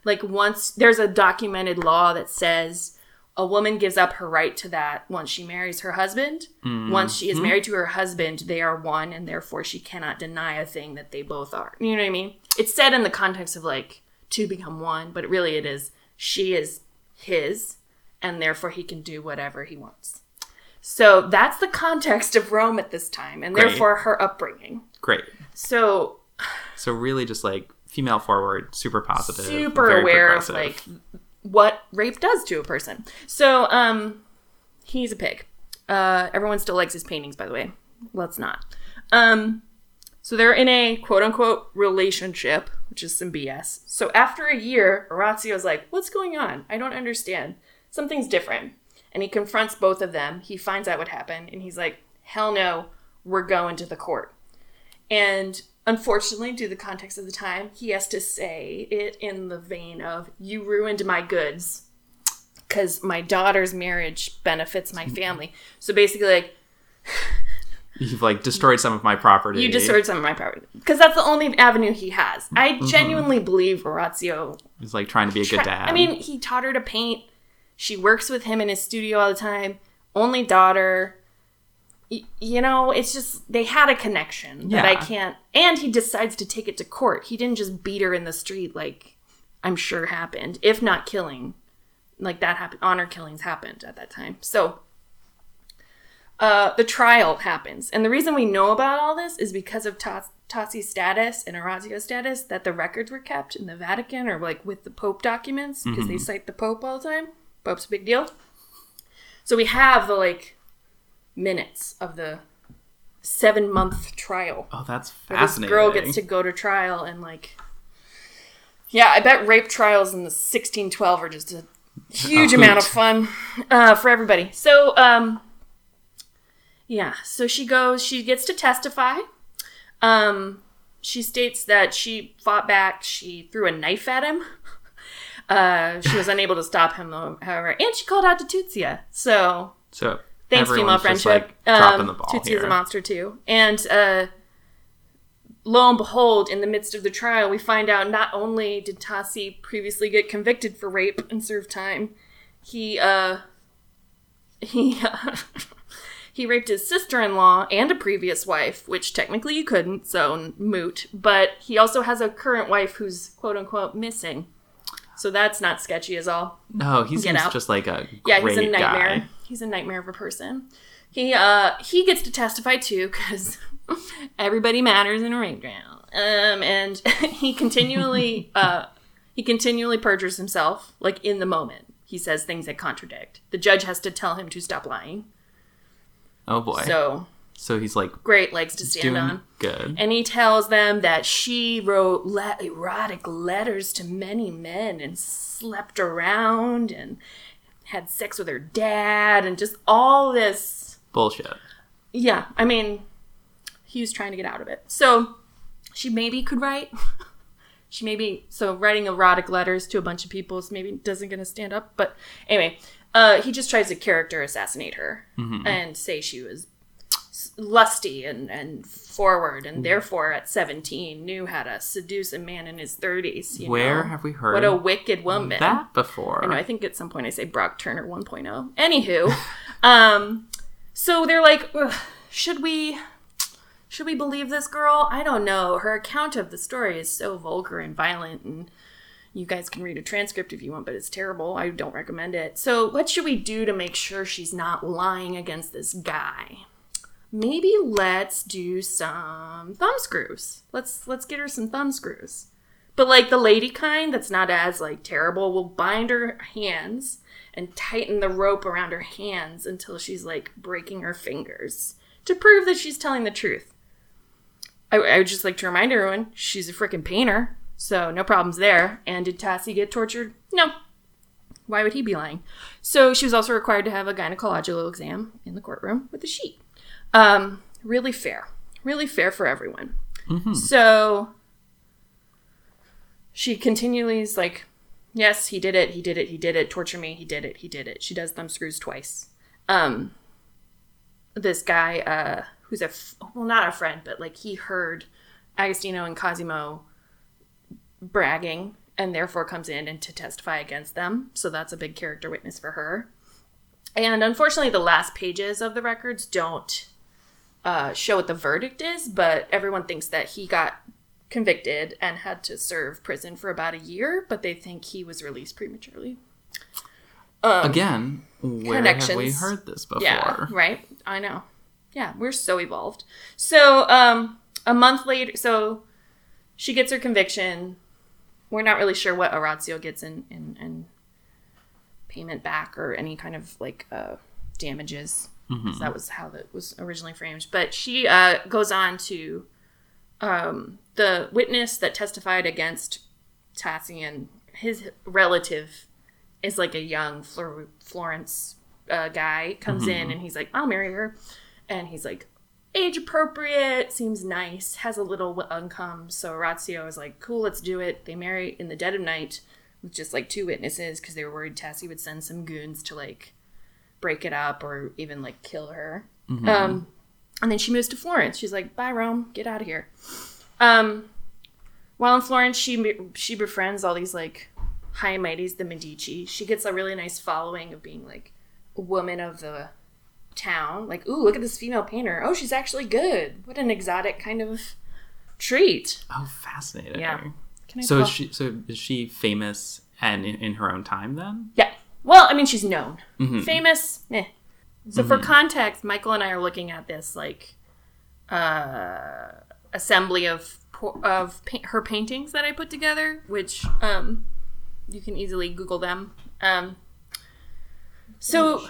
Like, once there's a documented law that says a woman gives up her right to that once she marries her husband. Hmm. Once she is hmm. married to her husband, they are one, and therefore she cannot deny a thing that they both are. You know what I mean? It's said in the context of like two become one, but really it is she is his, and therefore he can do whatever he wants. So that's the context of Rome at this time, and Great. therefore her upbringing. Great. So So really, just like female forward, super positive, super aware of like what rape does to a person. So um he's a pig. Uh everyone still likes his paintings by the way. Let's not. Um so they're in a quote unquote relationship, which is some BS. So after a year, Orazio's like, "What's going on? I don't understand. Something's different." And he confronts both of them. He finds out what happened and he's like, "Hell no, we're going to the court." And unfortunately, due to the context of the time, he has to say it in the vein of, You ruined my goods because my daughter's marriage benefits my mm-hmm. family. So basically, like, You've like destroyed some of my property. you destroyed some of my property. Because that's the only avenue he has. I mm-hmm. genuinely believe Orazio. He's like trying to be a good dad. I mean, he taught her to paint. She works with him in his studio all the time. Only daughter. Y- You know, it's just they had a connection that I can't. And he decides to take it to court. He didn't just beat her in the street like I'm sure happened, if not killing. Like that happened. Honor killings happened at that time. So uh, the trial happens. And the reason we know about all this is because of Tas- Tassi's status and Orazio's status that the records were kept in the Vatican or like with the Pope documents because they cite the Pope all the time. Pope's a big deal. So we have the like minutes of the seven month trial. oh, that's Where this girl gets to go to trial and like yeah i bet rape trials in the 1612 are just <laughs> a huge amount of fun uh, for everybody so um yeah so she goes she gets to testify um she states that she fought back she threw a knife at him <laughs> uh she was unable to stop him though however and she called out to Tuzia so so Thanks, female friendship. like, dropping Um, the ball Tootsie is here. a monster too, and uh, lo and behold, in the midst of the trial, we find out not only did Tassi previously get convicted for rape and serve time, he uh <laughs> he uh, he raped his sister-in-law and a previous wife, which technically you couldn't, so moot. But he also has a current wife who's quote unquote missing. So that's not sketchy at all. No, he Get seems out. just like a Yeah, he's a nightmare. guy. He's a nightmare of a person. He uh he gets to testify too because <laughs> everybody matters in a ring trial. Um, and <laughs> he continually <laughs> uh he continually perjures himself like in the moment. He says things that contradict. The judge has to tell him to stop lying. Oh boy. So, So he's like great legs to stand on. good. And he tells them that she wrote le- erotic letters to many men and slept around and had sex with her dad and just all this. Bullshit. Yeah, I mean, he was trying to get out of it. So she maybe could write. <laughs> she maybe so writing erotic letters to a bunch of people is maybe doesn't gonna stand up. But anyway, uh, he just tries to character assassinate her and say she was lusty and, and forward and therefore at 17 knew how to seduce a man in his 30s you Where know? have we heard what a wicked woman that before? I know. I think at some point I say Brock Turner 1.0. Anywho, <laughs> um, so they're like, should we, should we believe this girl? I don't know. Her account of the story is so vulgar and violent, and you guys can read a transcript if you want, but it's terrible. I don't recommend it. So, what should we do to make sure she's not lying against this guy? Maybe let's do some thumb screws. Let's let's get her some thumb screws. But like the lady kind that's not as like terrible we'll bind her hands and tighten the rope around her hands until she's like breaking her fingers to prove that she's telling the truth. I, I would just like to remind everyone she's a freaking painter, so no problems there. And did Tassi get tortured? No. Why would he be lying? So she was also required to have a gynecological exam in the courtroom with a sheet. Um, really fair. Really fair for everyone. So she continually is like, yes, he did it, he did it, he did it, torture me, he did it, he did it. She does thumb screws twice. Um, this guy, uh, who's a, f- well, not a friend, but like he heard Agostino and Cosimo bragging and therefore comes in and to testify against them. So that's a big character witness for her. And unfortunately, the last pages of the records don't uh, show what the verdict is, but everyone thinks that he got convicted and had to serve prison for about a year, but they think he was released prematurely. Again, where have we heard this before? Yeah, right. I know. Yeah, we're so evolved. So, um, a month later, so she gets her conviction. We're not really sure what Orazio gets in in, in payment back or any kind of like uh, damages. 'cause That was how that was originally framed. But she uh, goes on to um, the witness that testified against Tassian. His relative is like a young Flor- Florence uh, guy comes in and he's like, "I'll marry her," and he's like, age appropriate, seems nice, has a little income. So Orazio is like, "Cool, let's do it." They marry in the dead of night with just like two witnesses because they were worried Tassi would send some goons to like break it up or even like kill her. Um, and then she moves to Florence. She's like, "Bye, Rome, get out of here." Um, while in Florence, she she befriends all these like high mighties, the Medici. She gets a really nice following of being like a woman of the town. Like, ooh, look at this female painter. Oh, she's actually good. What an exotic kind of treat. Oh, fascinating. Yeah. Can I So pull- is she so is she famous and in, in her own time then? Yeah. Well, I mean, she's known, Mm-hmm. famous. Eh. So for context, Michael and I are looking at this like uh, assembly of of pa- her paintings that I put together, which um, you can easily Google them. Um, so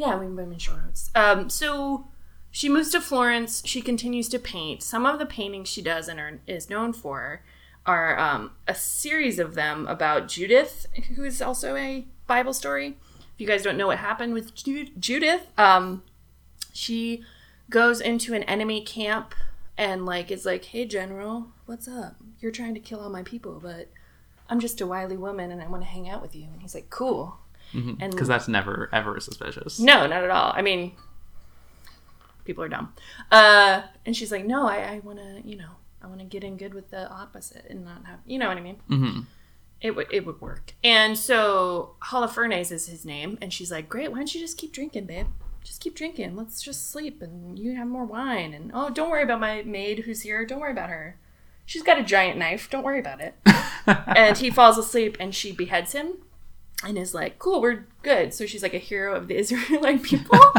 yeah, we can put them in show notes. Um, so she moves to Florence. She continues to paint. Some of the paintings she does and are, is known for are um, a series of them about Judith, who is also a Bible story. If you guys don't know what happened with Ju- Judith, um, she goes into an enemy camp and like is like, "Hey, General, what's up? You're trying to kill all my people, but I'm just a wily woman and I want to hang out with you." And he's like, "Cool." Because that's never ever suspicious. no, not at all. I mean, people are dumb. Uh, and she's like, no, I, I want to, you know, I want to get in good with the opposite and not have, you know what I mean? Mm-hmm. It would it would work. And so Holofernes is his name, and she's like, "Great, why don't you just keep drinking, babe? Just keep drinking. Let's just sleep, and you have more wine. And oh, don't worry about my maid who's here. Don't worry about her. She's got a giant knife. Don't worry about it." <laughs> and he falls asleep, and she beheads him, and is like, "Cool, we're good." So she's like a hero of the <laughs> Israelite people. <laughs>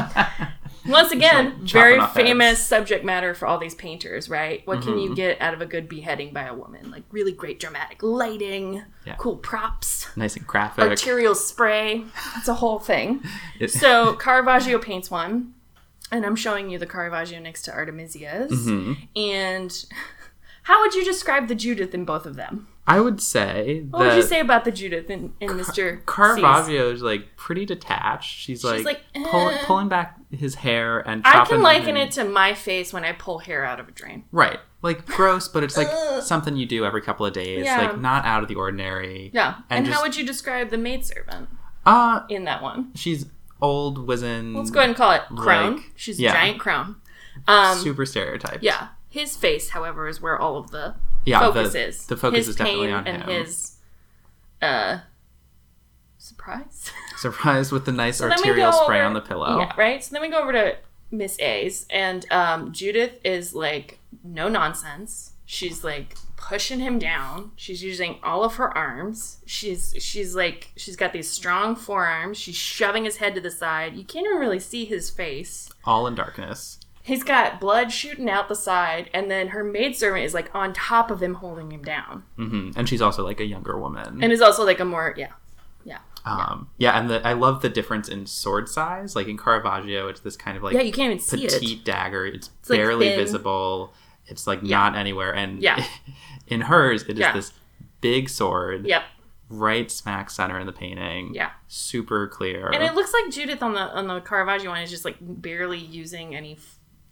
Once again, like very off heads. famous subject matter for all these painters, right? What can Mm-hmm. you get out of a good beheading by a woman? Like really great dramatic lighting, Yeah. cool props, nice and graphic. arterial spray. That's a whole thing. <laughs> It- So Caravaggio paints one, and I'm showing you the Caravaggio next to Artemisia's. Mhm. And how would you describe the Judith in both of them? I would say What would you say about the Judith in, in Mr. Caravaggio is like pretty detached. She's like, like, pull, eh. pulling back his hair and I can liken and- it to my face when I pull hair out of a drain. right, like gross, but it's like something you do every couple of days, Yeah. like not out of the ordinary. Yeah. And, And how would you describe the maidservant Uh in that one? she's old, wizened, Let's go ahead and call it crone. Like, She's yeah. a giant crone. Um, super stereotyped. yeah. His face, however, is where all of the yeah. focus the, is. the focus his is definitely on and him. his uh surprise. <laughs> Surprised with the nice So arterial spray over- on the pillow. Yeah, right. So then we go over to Miss A's, and um, Judith is like no nonsense. She's like pushing him down. She's using all of her arms. She's she's like she's got these strong forearms. She's shoving his head to the side. You can't even really see his face. All in darkness. He's got blood shooting out the side, and then her maidservant is like on top of him, holding him down, hmm And she's also like a younger woman. and is also like a more yeah, yeah, Um, yeah, and the, I love the difference in sword size. Like in Caravaggio, it's this kind of like yeah. You can't even see petite it. dagger. It's, like, barely thin. visible. It's like Yeah. not anywhere. And Yeah. <laughs> in hers, it is Yeah. this big sword, Yep, right smack center in the painting. yeah. super clear. And it looks like Judith on the on the Caravaggio one is just like barely using any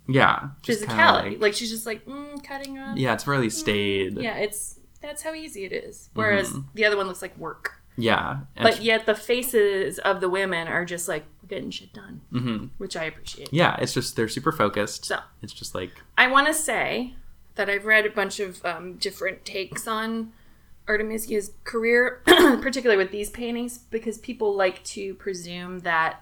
yeah, just kinda physicality. Like, she's just like mm, cutting up. yeah, it's really staid. Yeah, it's that's how easy it is. Whereas Mhm. the other one looks like work. yeah. But yet the faces of the women are just like we're getting shit done, mhm. which I appreciate. yeah, it's just they're super focused. So It's just like I want to say that I've read a bunch of um, different takes on Artemisia's career, <clears throat> particularly with these paintings, because people like to presume that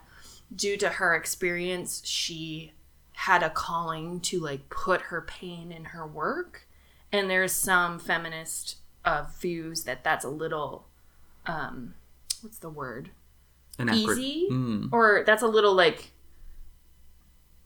due to her experience, she had a calling to like put her pain in her work. And there's some feminist uh, views that that's a little, um, what's the word? Easy? Mm. or that's a little like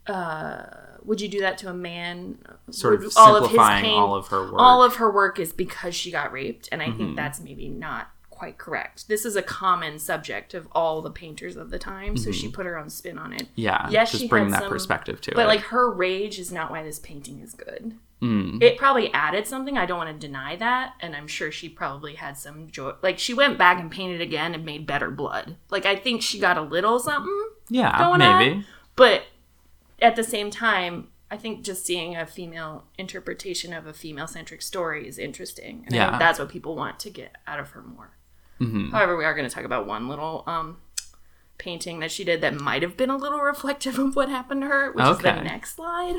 uh would you do that to a man Sort Would of simplifying all of her work. all of her work is because she got raped and i Mm-hmm. think that's maybe not quite correct this is a common subject of all the painters of the time so she put her own spin on it yeah, Yes, just she bring that some- perspective to but it. like her rage is not why this painting is good Mm. it probably added something i don't want to deny that and i'm sure she probably had some joy like she went back and painted again and made better blood like i think she got a little something yeah, maybe. on. But at the same time, I think just seeing a female interpretation of a female centric story is interesting. And Yeah. that's what people want to get out of her more. Mhm. However, we are going to talk about one little um, painting that she did that might have been a little reflective of what happened to her, which is the next slide.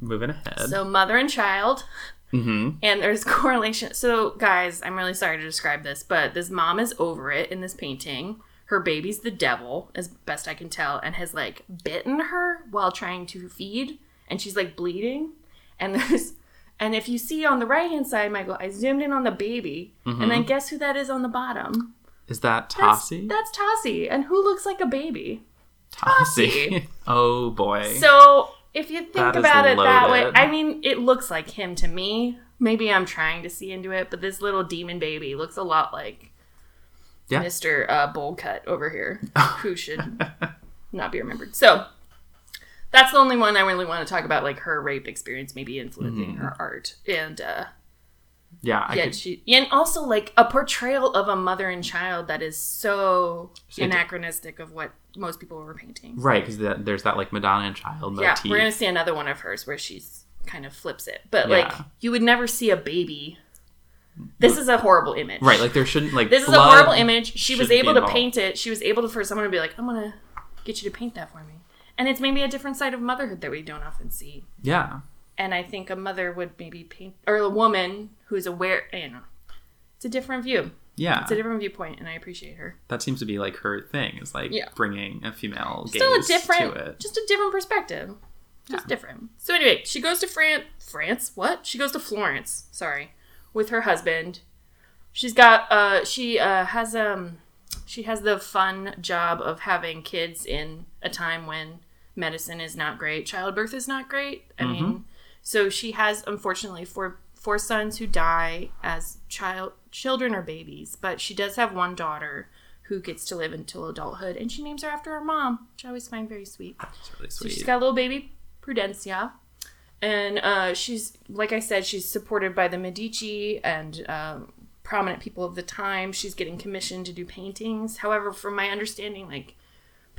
Moving ahead. So, mother and child. hmm And there's <laughs> correlation. So, guys, I'm really sorry to describe this, but this mom is over it in this painting. Her baby's the devil, as best I can tell, and has like bitten her while trying to feed, and she's like bleeding. And <laughs> there's, and if you see on the right hand side, Michael, I zoomed in on the baby, and then guess who that is on the bottom? Is that That's, Tossie? That's Tossie, and who looks like a baby? Tossie. <laughs> oh boy. So if you think That about it that way. I mean, it looks like him to me. Maybe I'm trying to see into it, but this little demon baby looks a lot like Yeah. Mr. Uh, Boldcut over here, <laughs> who should not be remembered. So that's the only one I really want to talk about, like her rape experience maybe influencing Mm-hmm. her art, and uh, yeah, I yeah, could, she and also like a portrayal of a mother and child that is so it- anachronistic of what most people were painting. right because there's that like Madonna and Child Yeah, motif. we're gonna see another one of hers where she's kind of flips it, but Yeah. like you would never see a baby. This is a horrible image. Right, like there shouldn't like this is a horrible image. She was able to paint it. She was able to for someone to be like, "I'm gonna get you to paint that for me," and it's maybe a different side of motherhood that we don't often see. Yeah, and I think a mother would maybe paint, or a woman who's aware, you know, it's a different view. Yeah, It's a different viewpoint, and I appreciate her. that seems to be like her thing. Is like Yeah. bringing a female Still a different, to it. just a different perspective. Just different. So anyway, she goes to France. France? What? She goes to Florence. Sorry, with her husband. She's got. Uh, she uh, has um, she has the fun job of having kids in a time when medicine is not great, childbirth is not great. I mean, so she has unfortunately four four sons who die as child children or babies, but she does have one daughter who gets to live until adulthood, and she names her after her mom, which I always find very sweet. It's really So sweet. she's got a little baby, Prudenzia. And uh, she's, like I said, she's supported by the Medici and um, prominent people of the time. She's getting commissioned to do paintings. However, from my understanding, like,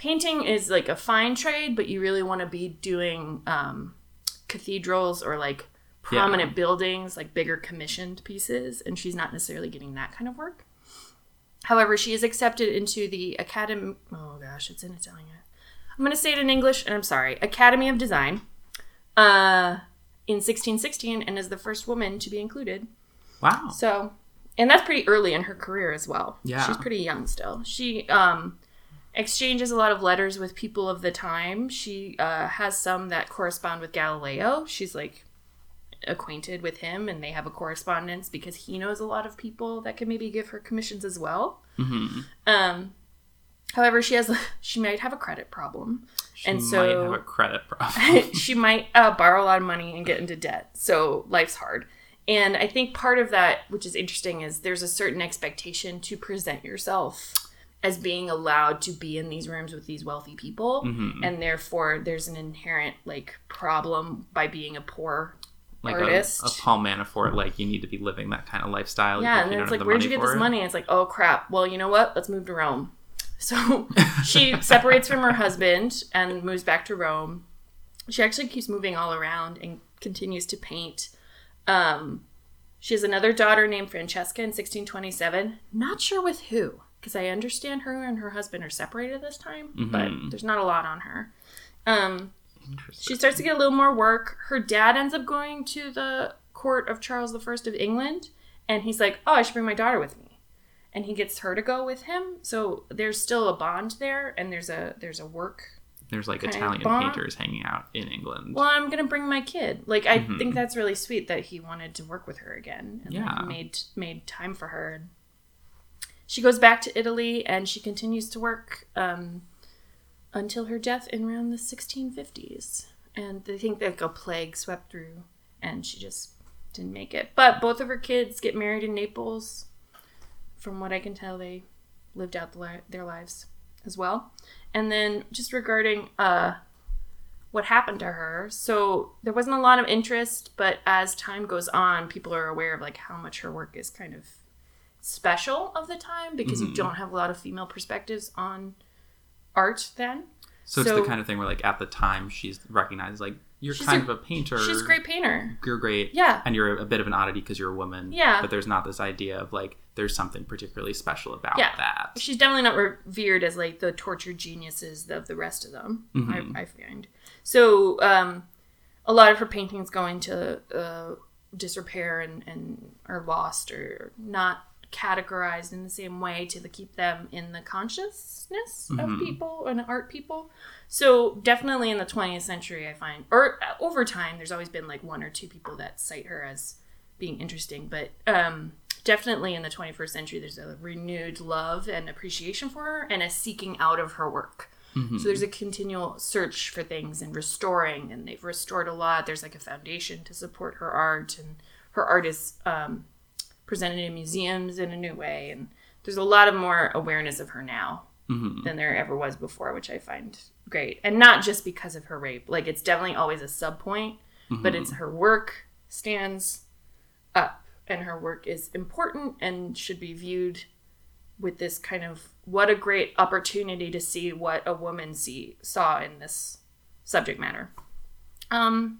painting is like a fine trade, but you really want to be doing um, cathedrals or like prominent buildings, like bigger commissioned pieces. And she's not necessarily getting that kind of work. However, she is accepted into the Academy. Oh gosh, it's in Italian. I'm going to say it in English, and I'm sorry. Academy of Design uh, in 1616 and is the first woman to be included. wow. So, and that's pretty early in her career as well. Yeah. She's pretty young still. She um, exchanges a lot of letters with people of the time. She uh, has some that correspond with Galileo. She's like acquainted with him and they have a correspondence because he knows a lot of people that can maybe give her commissions as well. hmm Um, however, she has <laughs> she might have a credit problem, She and might so have a credit problem. <laughs> she might uh, borrow a lot of money and get into debt. So life's hard. And I think part of that, which is interesting, is there's a certain expectation to present yourself as being allowed to be in these rooms with these wealthy people, Mhm. and therefore there's an inherent like problem by being a poor like a, artist. a Paul Manafort, like you need to be living that kind of lifestyle. Yeah, and it's like, where'd you get this it. money? And it's like, oh crap. Well, you know what? Let's move to Rome. <laughs> So <laughs> she separates from her husband and moves back to Rome. She actually keeps moving all around and continues to paint. Um, she has another daughter named Francesca in 1627. Not sure with who, because I understand her and her husband are separated this time, Mhm. but there's not a lot on her. Um, she starts to get a little more work. Her dad ends up going to the court of Charles I of England, and he's like, "Oh, I should bring my daughter with me," and he gets her to go with him. So there's still a bond there, and there's a there's a work. There's like Italian painters hanging out in England. Well, I'm gonna bring my kid. Like I Mhm. think that's really sweet that he wanted to work with her again, and Yeah. like, made made time for her. She goes back to Italy, and she continues to work um, until her death in around the 1650s. And they think like a plague swept through, and she just didn't make it. But both of her kids get married in Naples. From what I can tell, they lived out the li- their lives as well. And then just regarding uh, what happened to her, so there wasn't a lot of interest, but as time goes on, people are aware of like how much her work is kind of special of the time because you Mhm. don't have a lot of female perspectives on art then. so it's the kind of thing where like at the time she's recognized like you're kind a- of a painter. She's a great painter. You're great. Yeah. And you're a bit of an oddity because you're a woman. Yeah. But there's not this idea of like there's something particularly special about Yeah. that. She's definitely not revered as like the tortured geniuses of the rest of them. Mhm. I, I find so. Um, a lot of her paintings go into uh, disrepair and, and are lost or not categorized in the same way to the, keep them in the consciousness of Mhm. people and art people. So definitely in the 20th century, I find, or uh, over time, there's always been like one or two people that cite her as being interesting, but um, definitely in the 21st century, there's a renewed love and appreciation for her and a seeking out of her work. Mhm. So there's a continual search for things and restoring, and they've restored a lot. There's like a foundation to support her art, and her art is um, presented in museums in a new way. And there's a lot of more awareness of her now Mhm. than there ever was before, which I find great. And not just because of her rape. Like it's definitely always a sub point, but Mhm. it's her work stands up and her work is important and should be viewed with this kind of what a great opportunity to see what a woman see saw in this subject matter. Um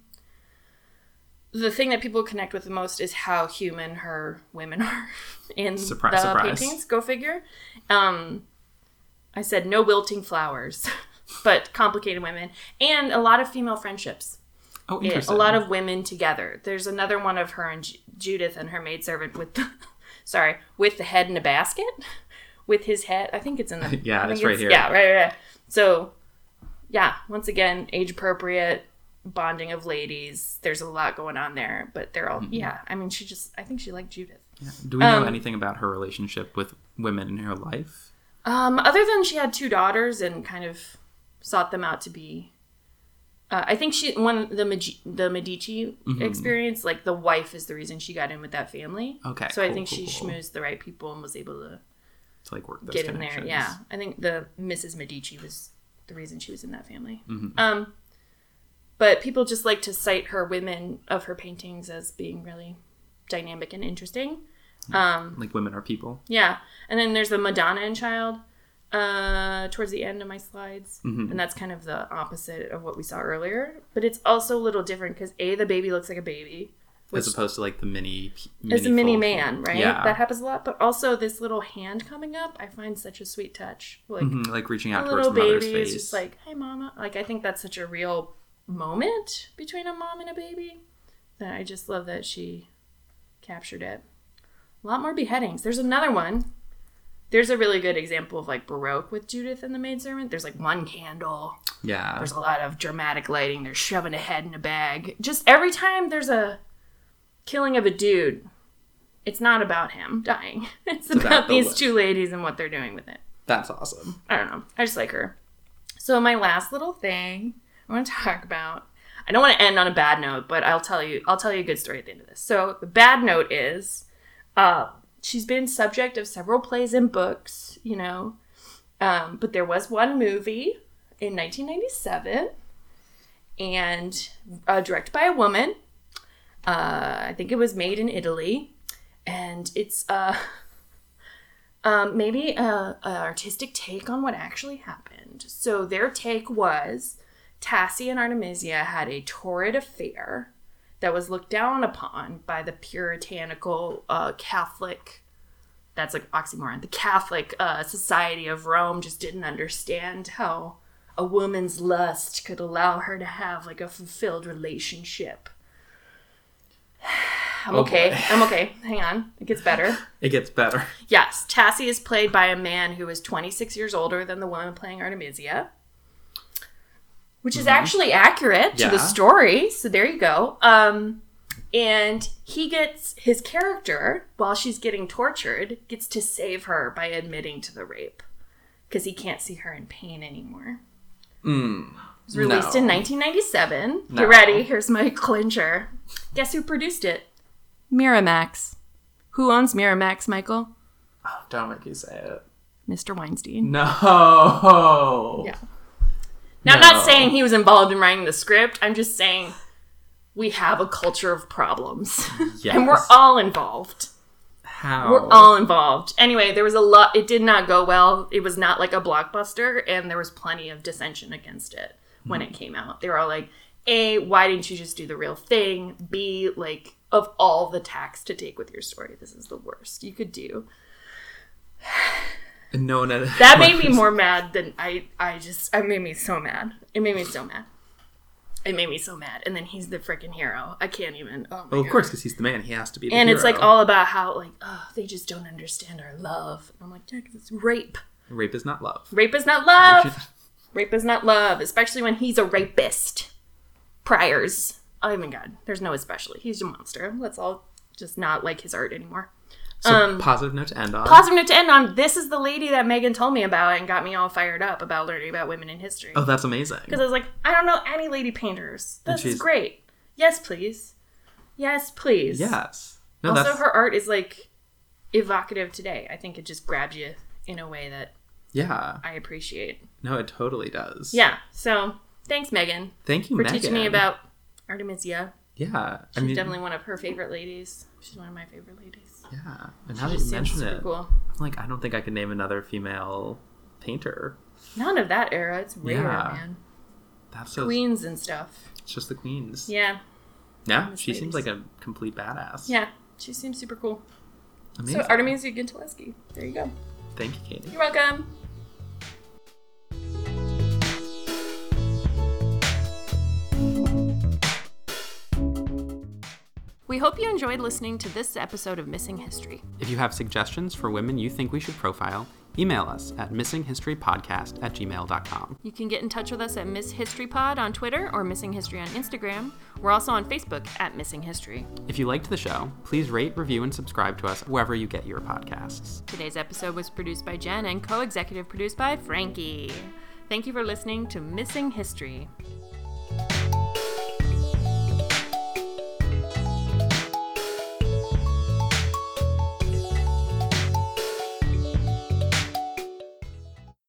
the thing that people connect with the most is how human her women <laughs> are in Surprise, the surprise. paintings. Go figure. Um, I said no wilting flowers, <laughs> but complicated women and a lot of female friendships. Oh, it- interesting. a lot of women together. There's another one of her and Ju- Judith and her maidservant with the, <laughs> sorry, with the head in a basket, with his head. I think it's in the Yeah, it's right here. Yeah, right, right, right. So, yeah, once again, age appropriate bonding of ladies. There's a lot going on there, but they're all Mm-hmm. yeah. I mean, she just I think she liked Judith. Do we know um, anything about her relationship with women in her life? Um, other than she had two daughters and kind of sought them out to be. Uh, I think she one the Magi- the Medici Mm-hmm. experience, like the wife is the reason she got in with that family. Okay, so I think cool, she cool. schmoozed the right people and was able to To like work those get in there. Yeah, I think the Mrs. Medici was the reason she was in that family. Mm-hmm. Um, but people just like to cite her women of her paintings as being really dynamic and interesting. Um, Like women are people. yeah, and then there's the Madonna and Child uh, towards the end of my slides, Mm-hmm. and that's kind of the opposite of what we saw earlier. But it's also a little different because a the baby looks like a baby. as opposed to like the mini. It's a mini man, right? Yeah. That happens a lot. But also this little hand coming up, I find such a sweet touch. Like Mhm, like reaching out towards the mother's face. just like, "Hey, mama." Like I think that's such a real moment between a mom and a baby that I just love that she captured it. A lot more beheadings. There's another one. There's a really good example of like Baroque with Judith and the maidservant. There's like one candle. yeah. There's a lot of dramatic lighting. They're shoving a head in a bag. Just every time there's a killing of a dude, it's not about him dying. <laughs> It's, about, about the these look. two ladies and what they're doing with it. That's awesome. I don't know. I just like her. So my last little thing I want to talk about. I don't want to end on a bad note, but I'll tell you. I'll tell you a good story at the end of this. So the bad note is, uh, she's been subject of several plays and books. You know, um, but there was one movie in 1997, and uh, directed by a woman. Uh, I think it was made in Italy, and it's uh, <laughs> um, maybe a, a artistic take on what actually happened. So their take was Tassi and Artemisia had a torrid affair that was looked down upon by the puritanical uh, Catholic. That's like oxymoron. The Catholic uh, Society of Rome just didn't understand how a woman's lust could allow her to have like a fulfilled relationship. <sighs> I'm Oh, okay. boy. I'm okay. Hang on. It gets better. <laughs> It gets better. Yes, Tassi is played by a man who is 26 years older than the woman playing Artemisia, which is actually accurate to the story. So there you go. Um, and he gets his character while she's getting tortured gets to save her by admitting to the rape because he can't see her in pain anymore. Mm. It was released No. in 1997. No. Get ready. Here's my <laughs> clincher. Guess who produced it? Miramax. Who owns Miramax, Michael? Oh, don't make you say it. Mr. Weinstein. No. Yeah. Now, I'm not saying he was involved in writing the script. I'm just saying we have a culture of problems. <laughs> and we're all involved. How? We're all involved. Anyway, there was a lot. It did not go well. It was not like a blockbuster, and there was plenty of dissension against it when hmm. it came out. They were all like, A, why didn't you just do the real thing? B, like, of all the tacks to take with your story, this is the worst you could do. <sighs> <sighs> no one. Had, That <laughs> made me more mad than I. I just. It made me so mad. It made me so mad. It made me so mad. And then he's the freaking hero. I can't even. Oh my Well, of God. course, because he's the man. He has to be. The And it's like all about how like oh they just don't understand our love. And I'm like yeah, 'cause it's rape. rape is not love. Rape is not love. rape is <laughs> not love, especially when he's a rapist. Priors. Oh my god. There's no especially. He's a monster. Let's all just not like his art anymore. So Um, positive note to end on. Positive note to end on. This is the lady that Megan told me about and got me all fired up about learning about women in history. oh, that's amazing. Because I was like, I don't know any lady painters. This is great. Yes, please. Yes, please. Yes. No, also, that's her art is like evocative today. I think it just grabs you in a way that yeah. I appreciate. No, it totally does. Yeah. So thanks, Megan, Thank you, for Megan. teaching me about Artemisia. Yeah. She's I mean, definitely one of her favorite ladies. She's one of my favorite ladies. Yeah. And She now that you mention it, cool. Like, I don't think I can name another female painter. None of that era. It's rare, Yeah. man. That's so. Queens and stuff. It's just the queens. Yeah. Yeah, she seems like a complete badass. Yeah. She seems super cool. Amazing. So Artemisia Gentileschi. There you go. Thank you, Katie. You're welcome. We hope you enjoyed listening to this episode of Missing History. If you have suggestions for women you think we should profile, email us at missinghistorypodcast at gmail.com. You can get in touch with us at Miss History Pod on Twitter or Missing History on Instagram. We're also on Facebook at Missing History. If you liked the show, please rate, review, and subscribe to us wherever you get your podcasts. Today's episode was produced by Jen and co executive produced by Frankie. Thank you for listening to Missing History.